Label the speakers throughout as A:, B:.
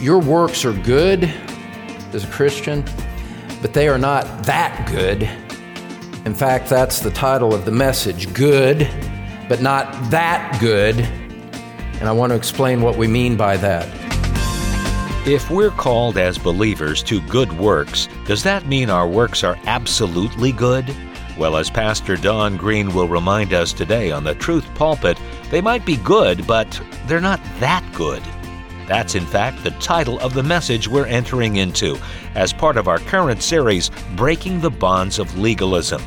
A: your works are good as a Christian, but they are not that good. In fact, that's the title of the message good, but not that good. And I want to explain what we mean by that.
B: If we're called as believers to good works, does that mean our works are absolutely good? Well, as Pastor Don Green will remind us today on the Truth Pulpit, they might be good, but they're not that good. That's, in fact, the title of the message we're entering into as part of our current series, Breaking the Bonds of Legalism.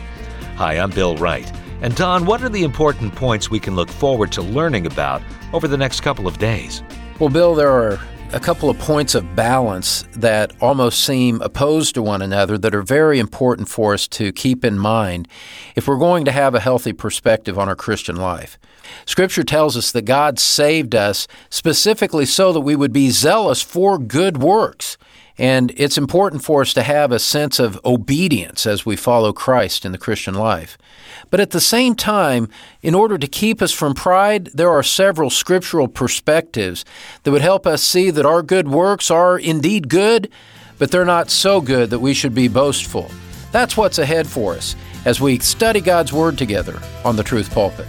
B: Hi, I'm Bill Wright. And Don, what are the important points we can look forward to learning about over the next couple of days?
A: Well, Bill, there are a couple of points of balance that almost seem opposed to one another that are very important for us to keep in mind if we're going to have a healthy perspective on our Christian life. Scripture tells us that God saved us specifically so that we would be zealous for good works. And it's important for us to have a sense of obedience as we follow Christ in the Christian life. But at the same time, in order to keep us from pride, there are several scriptural perspectives that would help us see that our good works are indeed good, but they're not so good that we should be boastful. That's what's ahead for us as we study God's Word together on the Truth Pulpit.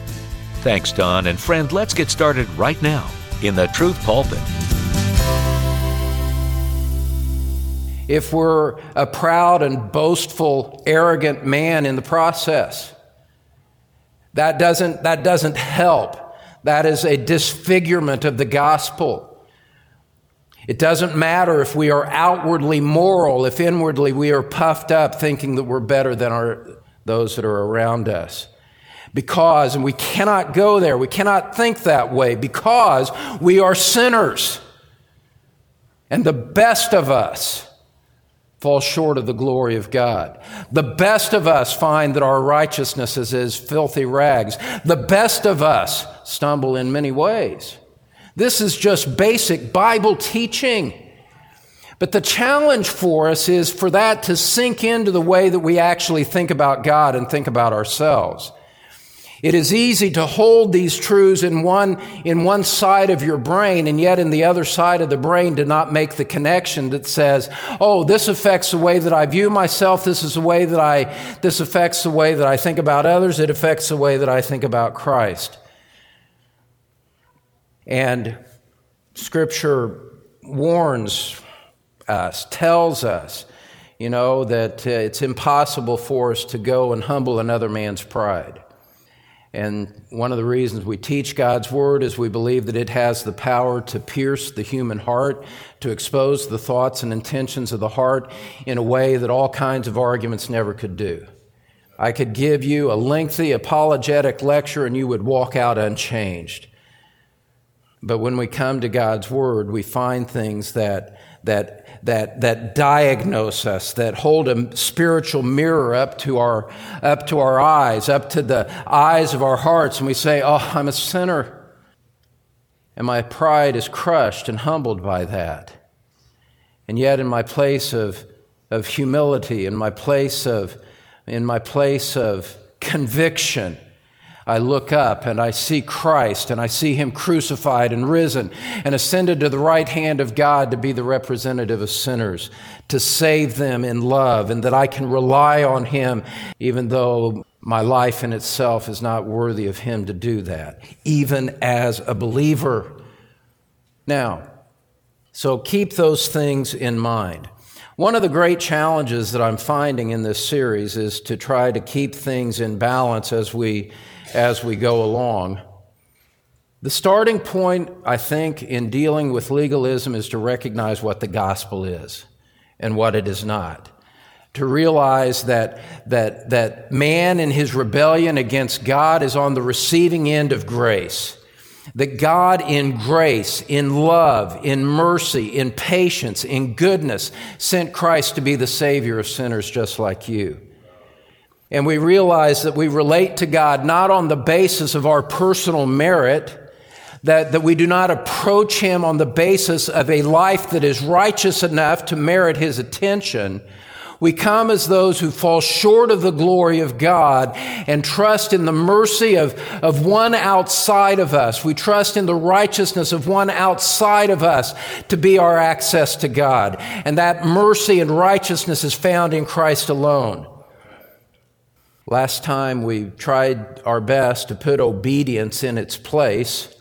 B: Thanks, Don. And friend, let's get started right now in the Truth Pulpit.
A: If we're a proud and boastful, arrogant man in the process. That doesn't, that doesn't help. That is a disfigurement of the gospel. It doesn't matter if we are outwardly moral, if inwardly we are puffed up thinking that we're better than our, those that are around us. Because, and we cannot go there, we cannot think that way because we are sinners. And the best of us fall short of the glory of God. The best of us find that our righteousness is as filthy rags. The best of us stumble in many ways. This is just basic Bible teaching. But the challenge for us is for that to sink into the way that we actually think about God and think about ourselves. It is easy to hold these truths in one, in one side of your brain and yet in the other side of the brain to not make the connection that says, oh, this affects the way that I view myself. This is the way that I, this affects the way that I think about others. It affects the way that I think about Christ. And scripture warns us, tells us, you know, that uh, it's impossible for us to go and humble another man's pride. And one of the reasons we teach God's Word is we believe that it has the power to pierce the human heart, to expose the thoughts and intentions of the heart in a way that all kinds of arguments never could do. I could give you a lengthy apologetic lecture and you would walk out unchanged. But when we come to God's Word, we find things that, that that, that diagnose us, that hold a spiritual mirror up to, our, up to our eyes, up to the eyes of our hearts, and we say, Oh, I'm a sinner. And my pride is crushed and humbled by that. And yet, in my place of, of humility, in my place of, in my place of conviction, I look up and I see Christ and I see him crucified and risen and ascended to the right hand of God to be the representative of sinners, to save them in love, and that I can rely on him even though my life in itself is not worthy of him to do that, even as a believer. Now, so keep those things in mind. One of the great challenges that I'm finding in this series is to try to keep things in balance as we as we go along. The starting point, I think, in dealing with legalism is to recognize what the gospel is and what it is not. To realize that, that, that man in his rebellion against God is on the receiving end of grace. That God in grace, in love, in mercy, in patience, in goodness sent Christ to be the Savior of sinners just like you. And we realize that we relate to God not on the basis of our personal merit, that, that we do not approach Him on the basis of a life that is righteous enough to merit His attention. We come as those who fall short of the glory of God and trust in the mercy of, of one outside of us. We trust in the righteousness of one outside of us to be our access to God. And that mercy and righteousness is found in Christ alone. Last time we tried our best to put obedience in its place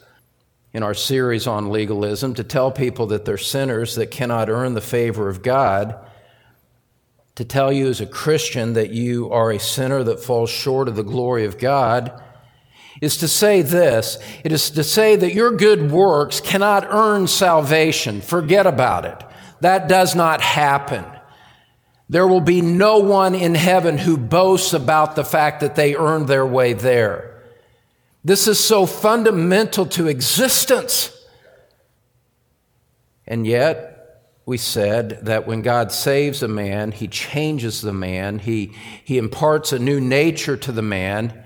A: in our series on legalism to tell people that they're sinners that cannot earn the favor of God to tell you as a Christian that you are a sinner that falls short of the glory of God is to say this. It is to say that your good works cannot earn salvation. Forget about it. That does not happen. There will be no one in heaven who boasts about the fact that they earned their way there. This is so fundamental to existence. And yet, we said that when God saves a man, he changes the man, he, he imparts a new nature to the man.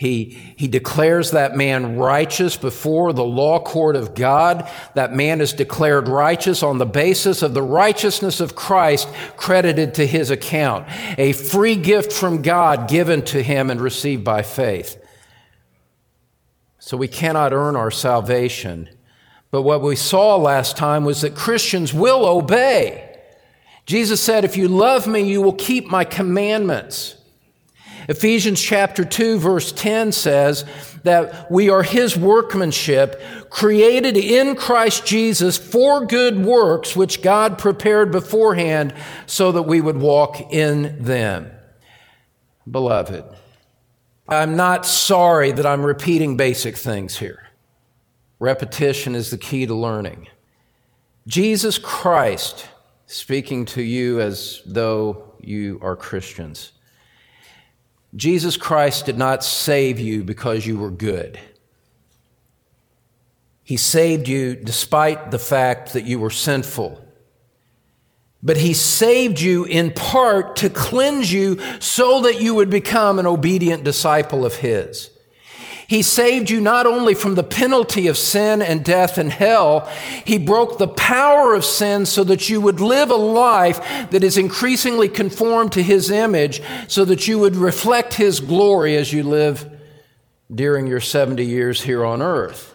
A: He, he declares that man righteous before the law court of God. That man is declared righteous on the basis of the righteousness of Christ credited to his account, a free gift from God given to him and received by faith. So we cannot earn our salvation. But what we saw last time was that Christians will obey. Jesus said, If you love me, you will keep my commandments. Ephesians chapter 2, verse 10 says that we are his workmanship, created in Christ Jesus for good works, which God prepared beforehand so that we would walk in them. Beloved, I'm not sorry that I'm repeating basic things here. Repetition is the key to learning. Jesus Christ, speaking to you as though you are Christians, Jesus Christ did not save you because you were good. He saved you despite the fact that you were sinful. But he saved you in part to cleanse you so that you would become an obedient disciple of his. He saved you not only from the penalty of sin and death and hell, He broke the power of sin so that you would live a life that is increasingly conformed to His image, so that you would reflect His glory as you live during your 70 years here on earth.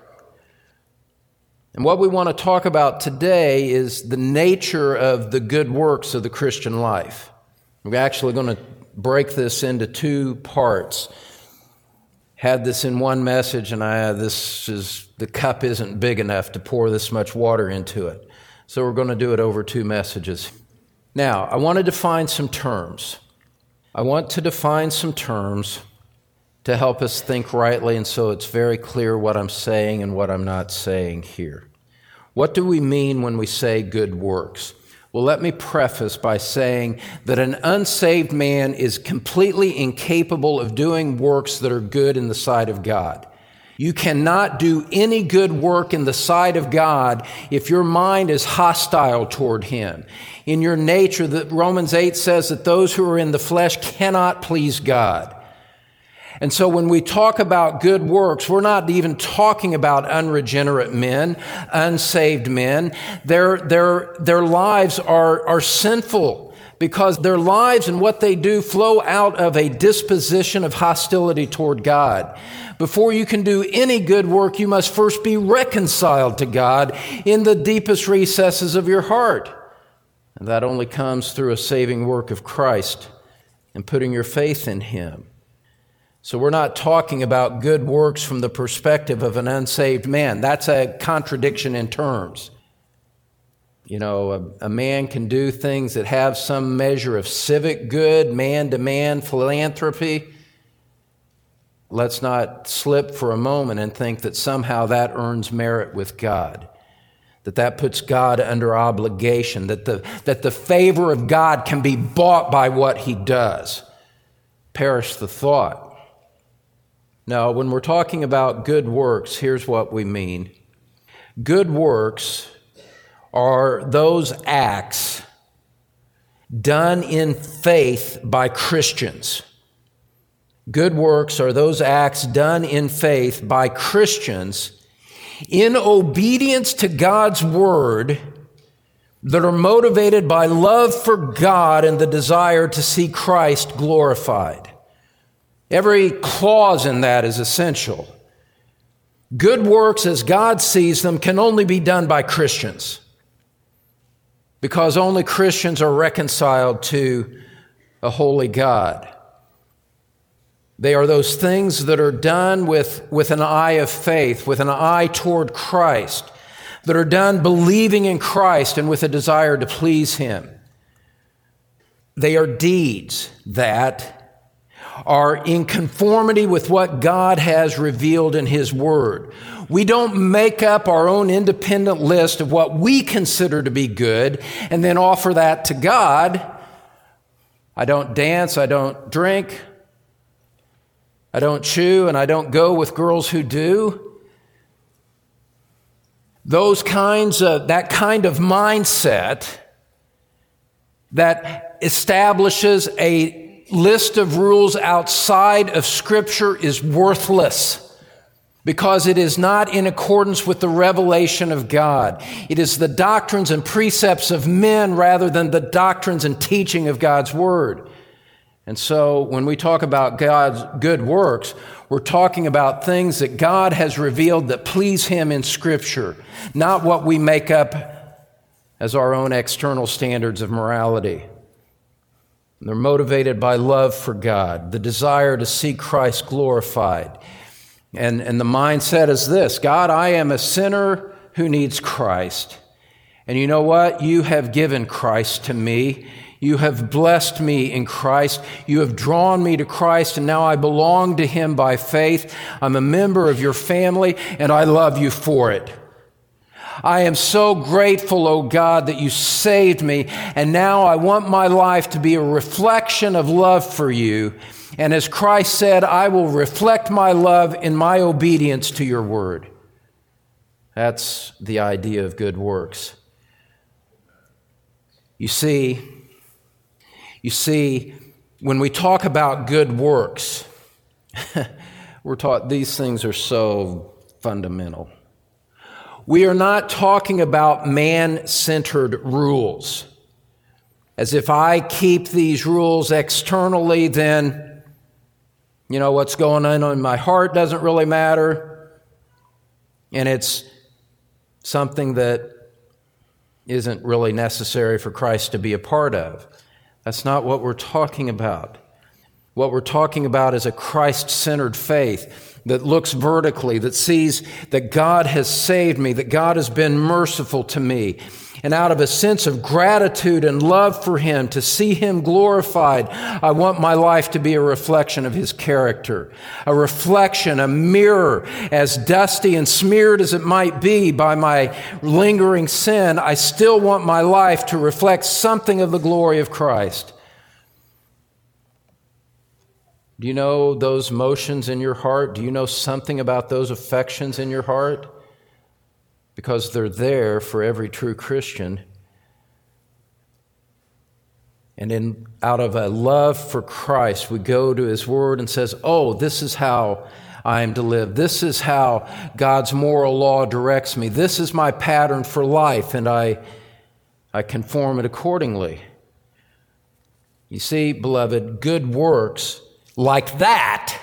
A: And what we want to talk about today is the nature of the good works of the Christian life. We're actually going to break this into two parts had this in one message, and I this is the cup isn't big enough to pour this much water into it. So we're going to do it over two messages. Now, I want to define some terms. I want to define some terms to help us think rightly, and so it's very clear what I'm saying and what I'm not saying here. What do we mean when we say good works? Well, let me preface by saying that an unsaved man is completely incapable of doing works that are good in the sight of God. You cannot do any good work in the sight of God if your mind is hostile toward Him. In your nature, that Romans 8 says that those who are in the flesh cannot please God. And so when we talk about good works, we're not even talking about unregenerate men, unsaved men. Their, their, their lives are, are sinful because their lives and what they do flow out of a disposition of hostility toward God. Before you can do any good work, you must first be reconciled to God in the deepest recesses of your heart. And that only comes through a saving work of Christ and putting your faith in Him. So we're not talking about good works from the perspective of an unsaved man. That's a contradiction in terms. You know, a, a man can do things that have some measure of civic good, man to man philanthropy. Let's not slip for a moment and think that somehow that earns merit with God. That that puts God under obligation, that the, that the favor of God can be bought by what he does. Perish the thought. Now, when we're talking about good works, here's what we mean good works are those acts done in faith by Christians. Good works are those acts done in faith by Christians in obedience to God's word that are motivated by love for God and the desire to see Christ glorified. Every clause in that is essential. Good works, as God sees them, can only be done by Christians because only Christians are reconciled to a holy God. They are those things that are done with, with an eye of faith, with an eye toward Christ, that are done believing in Christ and with a desire to please Him. They are deeds that are in conformity with what God has revealed in His Word. We don't make up our own independent list of what we consider to be good and then offer that to God. I don't dance, I don't drink, I don't chew, and I don't go with girls who do. Those kinds of, that kind of mindset that establishes a list of rules outside of Scripture is worthless because it is not in accordance with the revelation of God. It is the doctrines and precepts of men rather than the doctrines and teaching of God's Word. And so when we talk about God's good works, we're talking about things that God has revealed that please Him in Scripture, not what we make up as our own external standards of morality. They're motivated by love for God, the desire to see Christ glorified. And, and the mindset is this God, I am a sinner who needs Christ. And you know what? You have given Christ to me. You have blessed me in Christ. You have drawn me to Christ, and now I belong to Him by faith. I'm a member of your family, and I love you for it. I am so grateful, O oh God, that you saved me, and now I want my life to be a reflection of love for you. And as Christ said, I will reflect my love in my obedience to your word. That's the idea of good works. You see, you see, when we talk about good works, we're taught these things are so fundamental. We are not talking about man centered rules. As if I keep these rules externally, then, you know, what's going on in my heart doesn't really matter. And it's something that isn't really necessary for Christ to be a part of. That's not what we're talking about. What we're talking about is a Christ centered faith that looks vertically, that sees that God has saved me, that God has been merciful to me. And out of a sense of gratitude and love for Him, to see Him glorified, I want my life to be a reflection of His character. A reflection, a mirror, as dusty and smeared as it might be by my lingering sin, I still want my life to reflect something of the glory of Christ. Do you know those motions in your heart? Do you know something about those affections in your heart? Because they're there for every true Christian. And in, out of a love for Christ, we go to His Word and says, "Oh, this is how I am to live. This is how God's moral law directs me. This is my pattern for life, and I, I conform it accordingly." You see, beloved, good works like that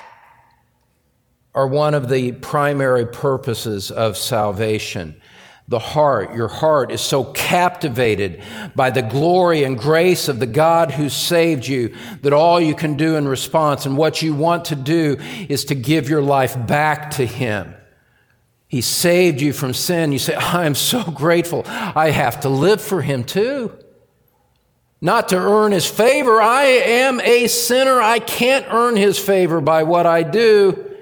A: are one of the primary purposes of salvation. The heart, your heart is so captivated by the glory and grace of the God who saved you that all you can do in response and what you want to do is to give your life back to Him. He saved you from sin. You say, I am so grateful. I have to live for Him too not to earn his favor. I am a sinner. I can't earn his favor by what I do.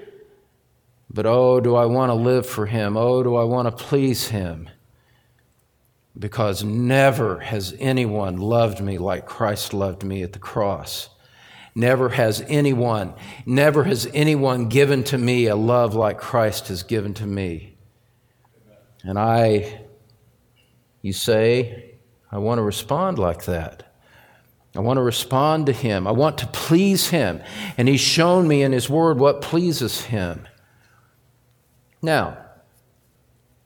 A: But oh, do I want to live for him? Oh, do I want to please him? Because never has anyone loved me like Christ loved me at the cross. Never has anyone, never has anyone given to me a love like Christ has given to me. And I, you say, I want to respond like that. I want to respond to Him. I want to please Him. And He's shown me in His Word what pleases Him. Now,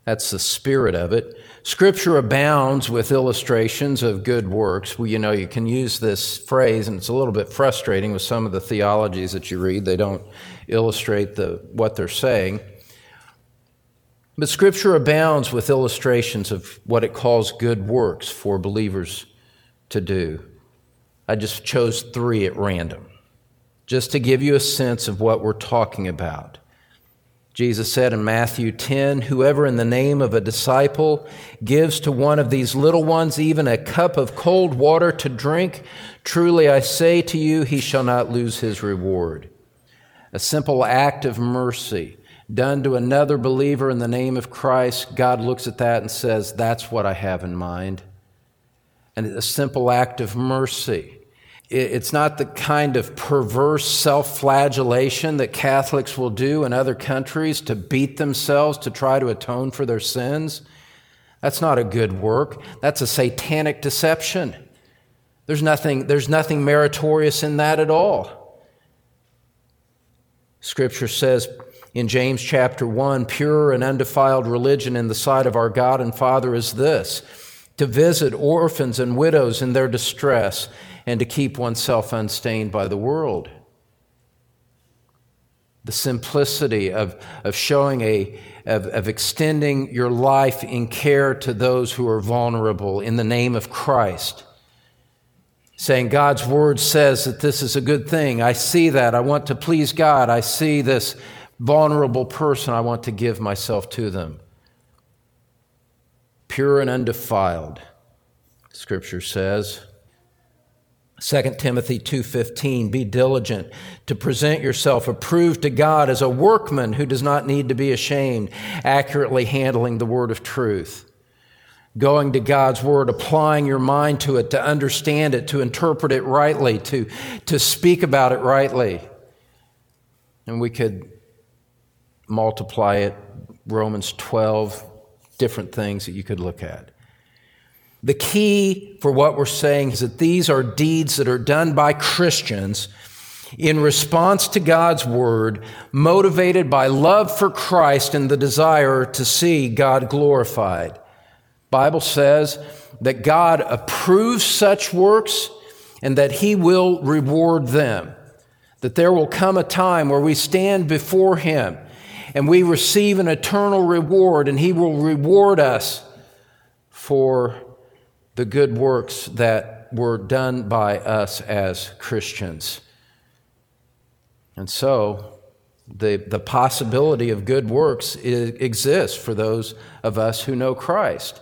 A: That's the spirit of it. Scripture abounds with illustrations of good works. Well, you know, you can use this phrase, and it's a little bit frustrating with some of the theologies that you read. They don't illustrate the, what they're saying. But Scripture abounds with illustrations of what it calls good works for believers to do. I just chose three at random, just to give you a sense of what we're talking about. Jesus said in Matthew 10 Whoever in the name of a disciple gives to one of these little ones even a cup of cold water to drink, truly I say to you, he shall not lose his reward. A simple act of mercy done to another believer in the name of Christ, God looks at that and says, That's what I have in mind. And a simple act of mercy. It's not the kind of perverse self flagellation that Catholics will do in other countries to beat themselves to try to atone for their sins. That's not a good work. That's a satanic deception. There's nothing, there's nothing meritorious in that at all. Scripture says, in James chapter 1 pure and undefiled religion in the sight of our God and Father is this to visit orphans and widows in their distress and to keep oneself unstained by the world. The simplicity of, of showing a, of, of extending your life in care to those who are vulnerable in the name of Christ saying God's word says that this is a good thing. I see that. I want to please God. I see this vulnerable person, I want to give myself to them. Pure and undefiled, scripture says. 2 Timothy 2:15 Be diligent to present yourself approved to God as a workman who does not need to be ashamed, accurately handling the word of truth. Going to God's word, applying your mind to it, to understand it, to interpret it rightly, to, to speak about it rightly. And we could multiply it, Romans 12, different things that you could look at. The key for what we're saying is that these are deeds that are done by Christians in response to God's word, motivated by love for Christ and the desire to see God glorified. Bible says that God approves such works and that he will reward them. That there will come a time where we stand before him and we receive an eternal reward, and He will reward us for the good works that were done by us as Christians. And so, the, the possibility of good works is, exists for those of us who know Christ.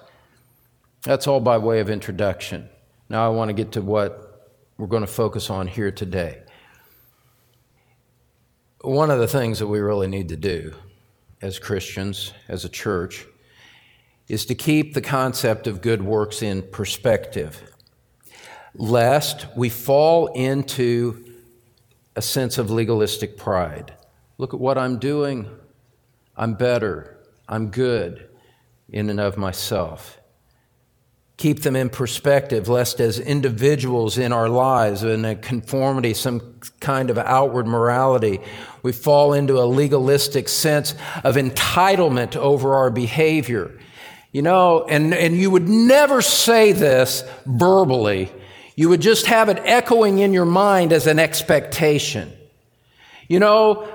A: That's all by way of introduction. Now, I want to get to what we're going to focus on here today one of the things that we really need to do as Christians, as a church, is to keep the concept of good works in perspective, lest we fall into a sense of legalistic pride. Look at what I'm doing. I'm better. I'm good in and of myself keep them in perspective, lest as individuals in our lives, in a conformity, some kind of outward morality, we fall into a legalistic sense of entitlement over our behavior. You know, and, and you would never say this verbally. You would just have it echoing in your mind as an expectation. You know,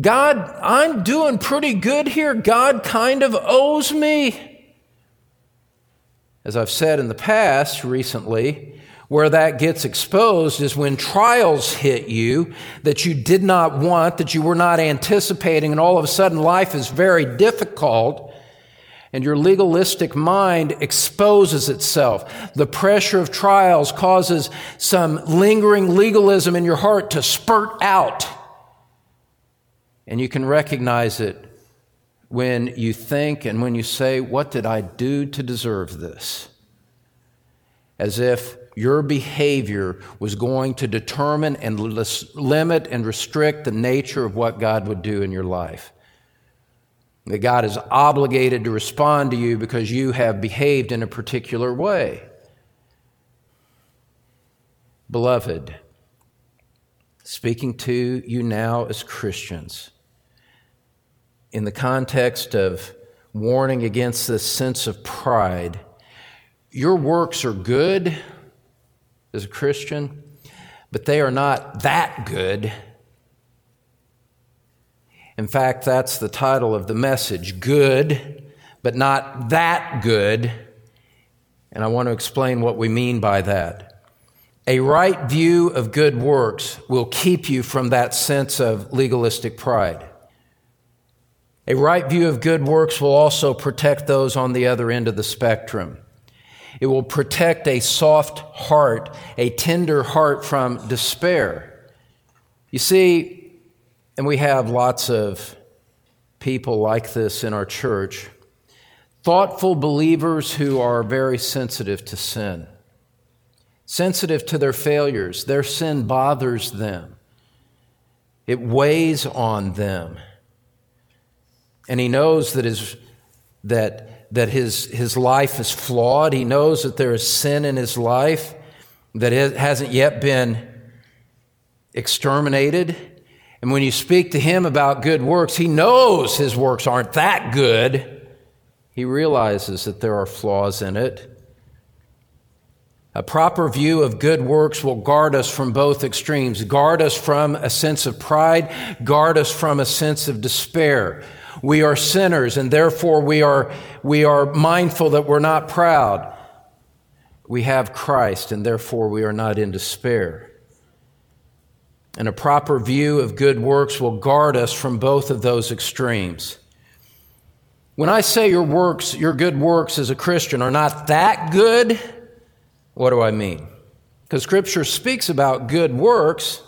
A: God, I'm doing pretty good here. God kind of owes me. As I've said in the past recently, where that gets exposed is when trials hit you that you did not want, that you were not anticipating, and all of a sudden life is very difficult, and your legalistic mind exposes itself. The pressure of trials causes some lingering legalism in your heart to spurt out, and you can recognize it when you think and when you say, What did I do to deserve this? As if your behavior was going to determine and limit and restrict the nature of what God would do in your life. That God is obligated to respond to you because you have behaved in a particular way. Beloved, speaking to you now as Christians, in the context of warning against this sense of pride. Your works are good as a Christian, but they are not that good. In fact, that's the title of the message good, but not that good. And I want to explain what we mean by that. A right view of good works will keep you from that sense of legalistic pride. A right view of good works will also protect those on the other end of the spectrum. It will protect a soft heart, a tender heart from despair. You see, and we have lots of people like this in our church, thoughtful believers who are very sensitive to sin, sensitive to their failures. Their sin bothers them, it weighs on them. And he knows that his, that, that his, his life is flawed. He knows that there is sin in his life that hasn't yet been exterminated. And when you speak to him about good works, he knows his works aren't that good. He realizes that there are flaws in it. A proper view of good works will guard us from both extremes, guard us from a sense of pride, guard us from a sense of despair. We are sinners, and therefore we are, we are mindful that we're not proud. We have Christ, and therefore we are not in despair. And a proper view of good works will guard us from both of those extremes. When I say your works, your good works as a Christian are not that good, what do I mean? Because Scripture speaks about good works.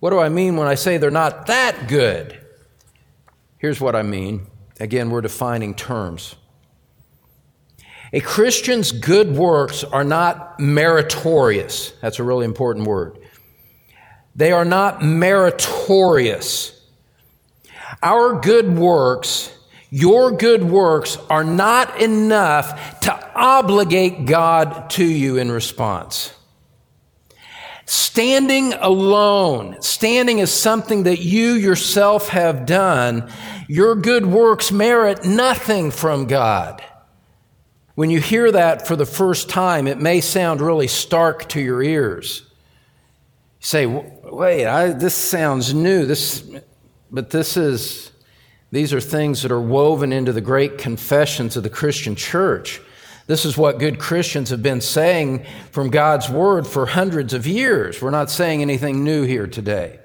A: What do I mean when I say they're not that good? Here's what I mean. Again, we're defining terms. A Christian's good works are not meritorious. That's a really important word. They are not meritorious. Our good works, your good works, are not enough to obligate God to you in response. Standing alone, standing as something that you yourself have done, your good works merit nothing from God. When you hear that for the first time, it may sound really stark to your ears. You say, wait, I, this sounds new. This, but this is, these are things that are woven into the great confessions of the Christian church. This is what good Christians have been saying from God's Word for hundreds of years. We're not saying anything new here today.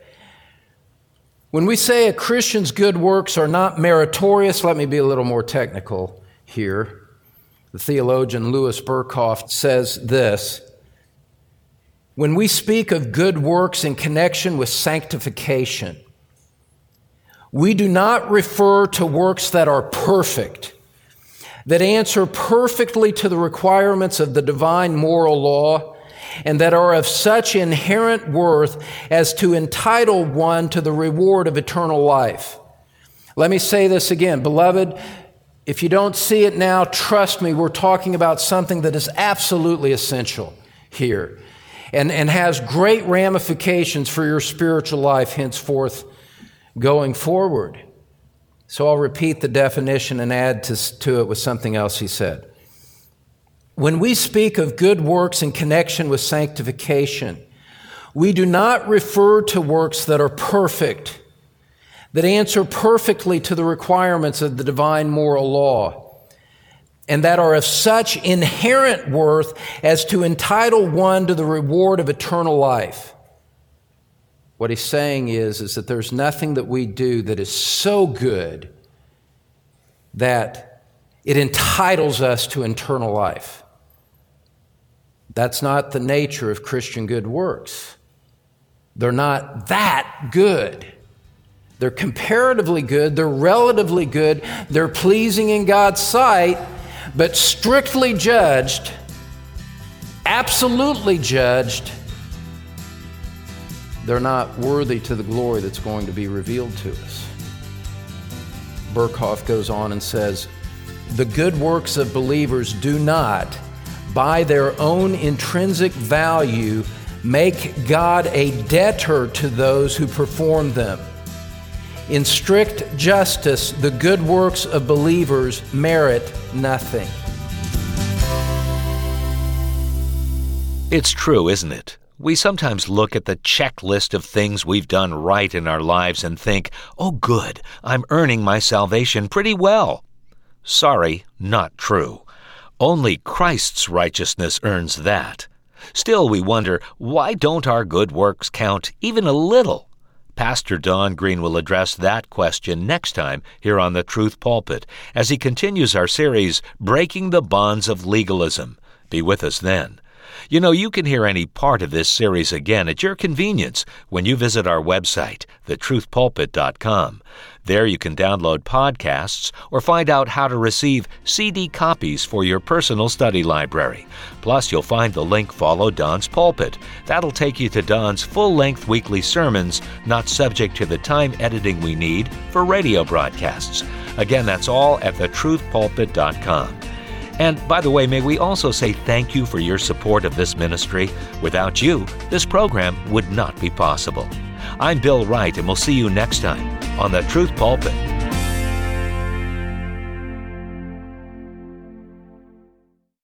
A: When we say a Christian's good works are not meritorious, let me be a little more technical here. The theologian Louis Berkhof says this When we speak of good works in connection with sanctification, we do not refer to works that are perfect that answer perfectly to the requirements of the divine moral law and that are of such inherent worth as to entitle one to the reward of eternal life. Let me say this again, beloved. If you don't see it now, trust me, we're talking about something that is absolutely essential here and, and has great ramifications for your spiritual life henceforth going forward. So I'll repeat the definition and add to, to it with something else he said. When we speak of good works in connection with sanctification, we do not refer to works that are perfect, that answer perfectly to the requirements of the divine moral law, and that are of such inherent worth as to entitle one to the reward of eternal life. What he's saying is, is that there's nothing that we do that is so good that it entitles us to eternal life. That's not the nature of Christian good works. They're not that good. They're comparatively good, they're relatively good, they're pleasing in God's sight, but strictly judged, absolutely judged, they're not worthy to the glory that's going to be revealed to us. Berkhof goes on and says, The good works of believers do not, by their own intrinsic value, make God a debtor to those who perform them. In strict justice, the good works of believers merit nothing.
B: It's true, isn't it? We sometimes look at the checklist of things we've done right in our lives and think, oh, good, I'm earning my salvation pretty well. Sorry, not true. Only Christ's righteousness earns that. Still, we wonder, why don't our good works count even a little? Pastor Don Green will address that question next time here on the Truth Pulpit as he continues our series, Breaking the Bonds of Legalism. Be with us then. You know, you can hear any part of this series again at your convenience when you visit our website, thetruthpulpit.com. There you can download podcasts or find out how to receive CD copies for your personal study library. Plus, you'll find the link Follow Don's Pulpit. That'll take you to Don's full length weekly sermons, not subject to the time editing we need for radio broadcasts. Again, that's all at thetruthpulpit.com. And by the way, may we also say thank you for your support of this ministry. Without you, this program would not be possible. I'm Bill Wright, and we'll see you next time on the Truth Pulpit.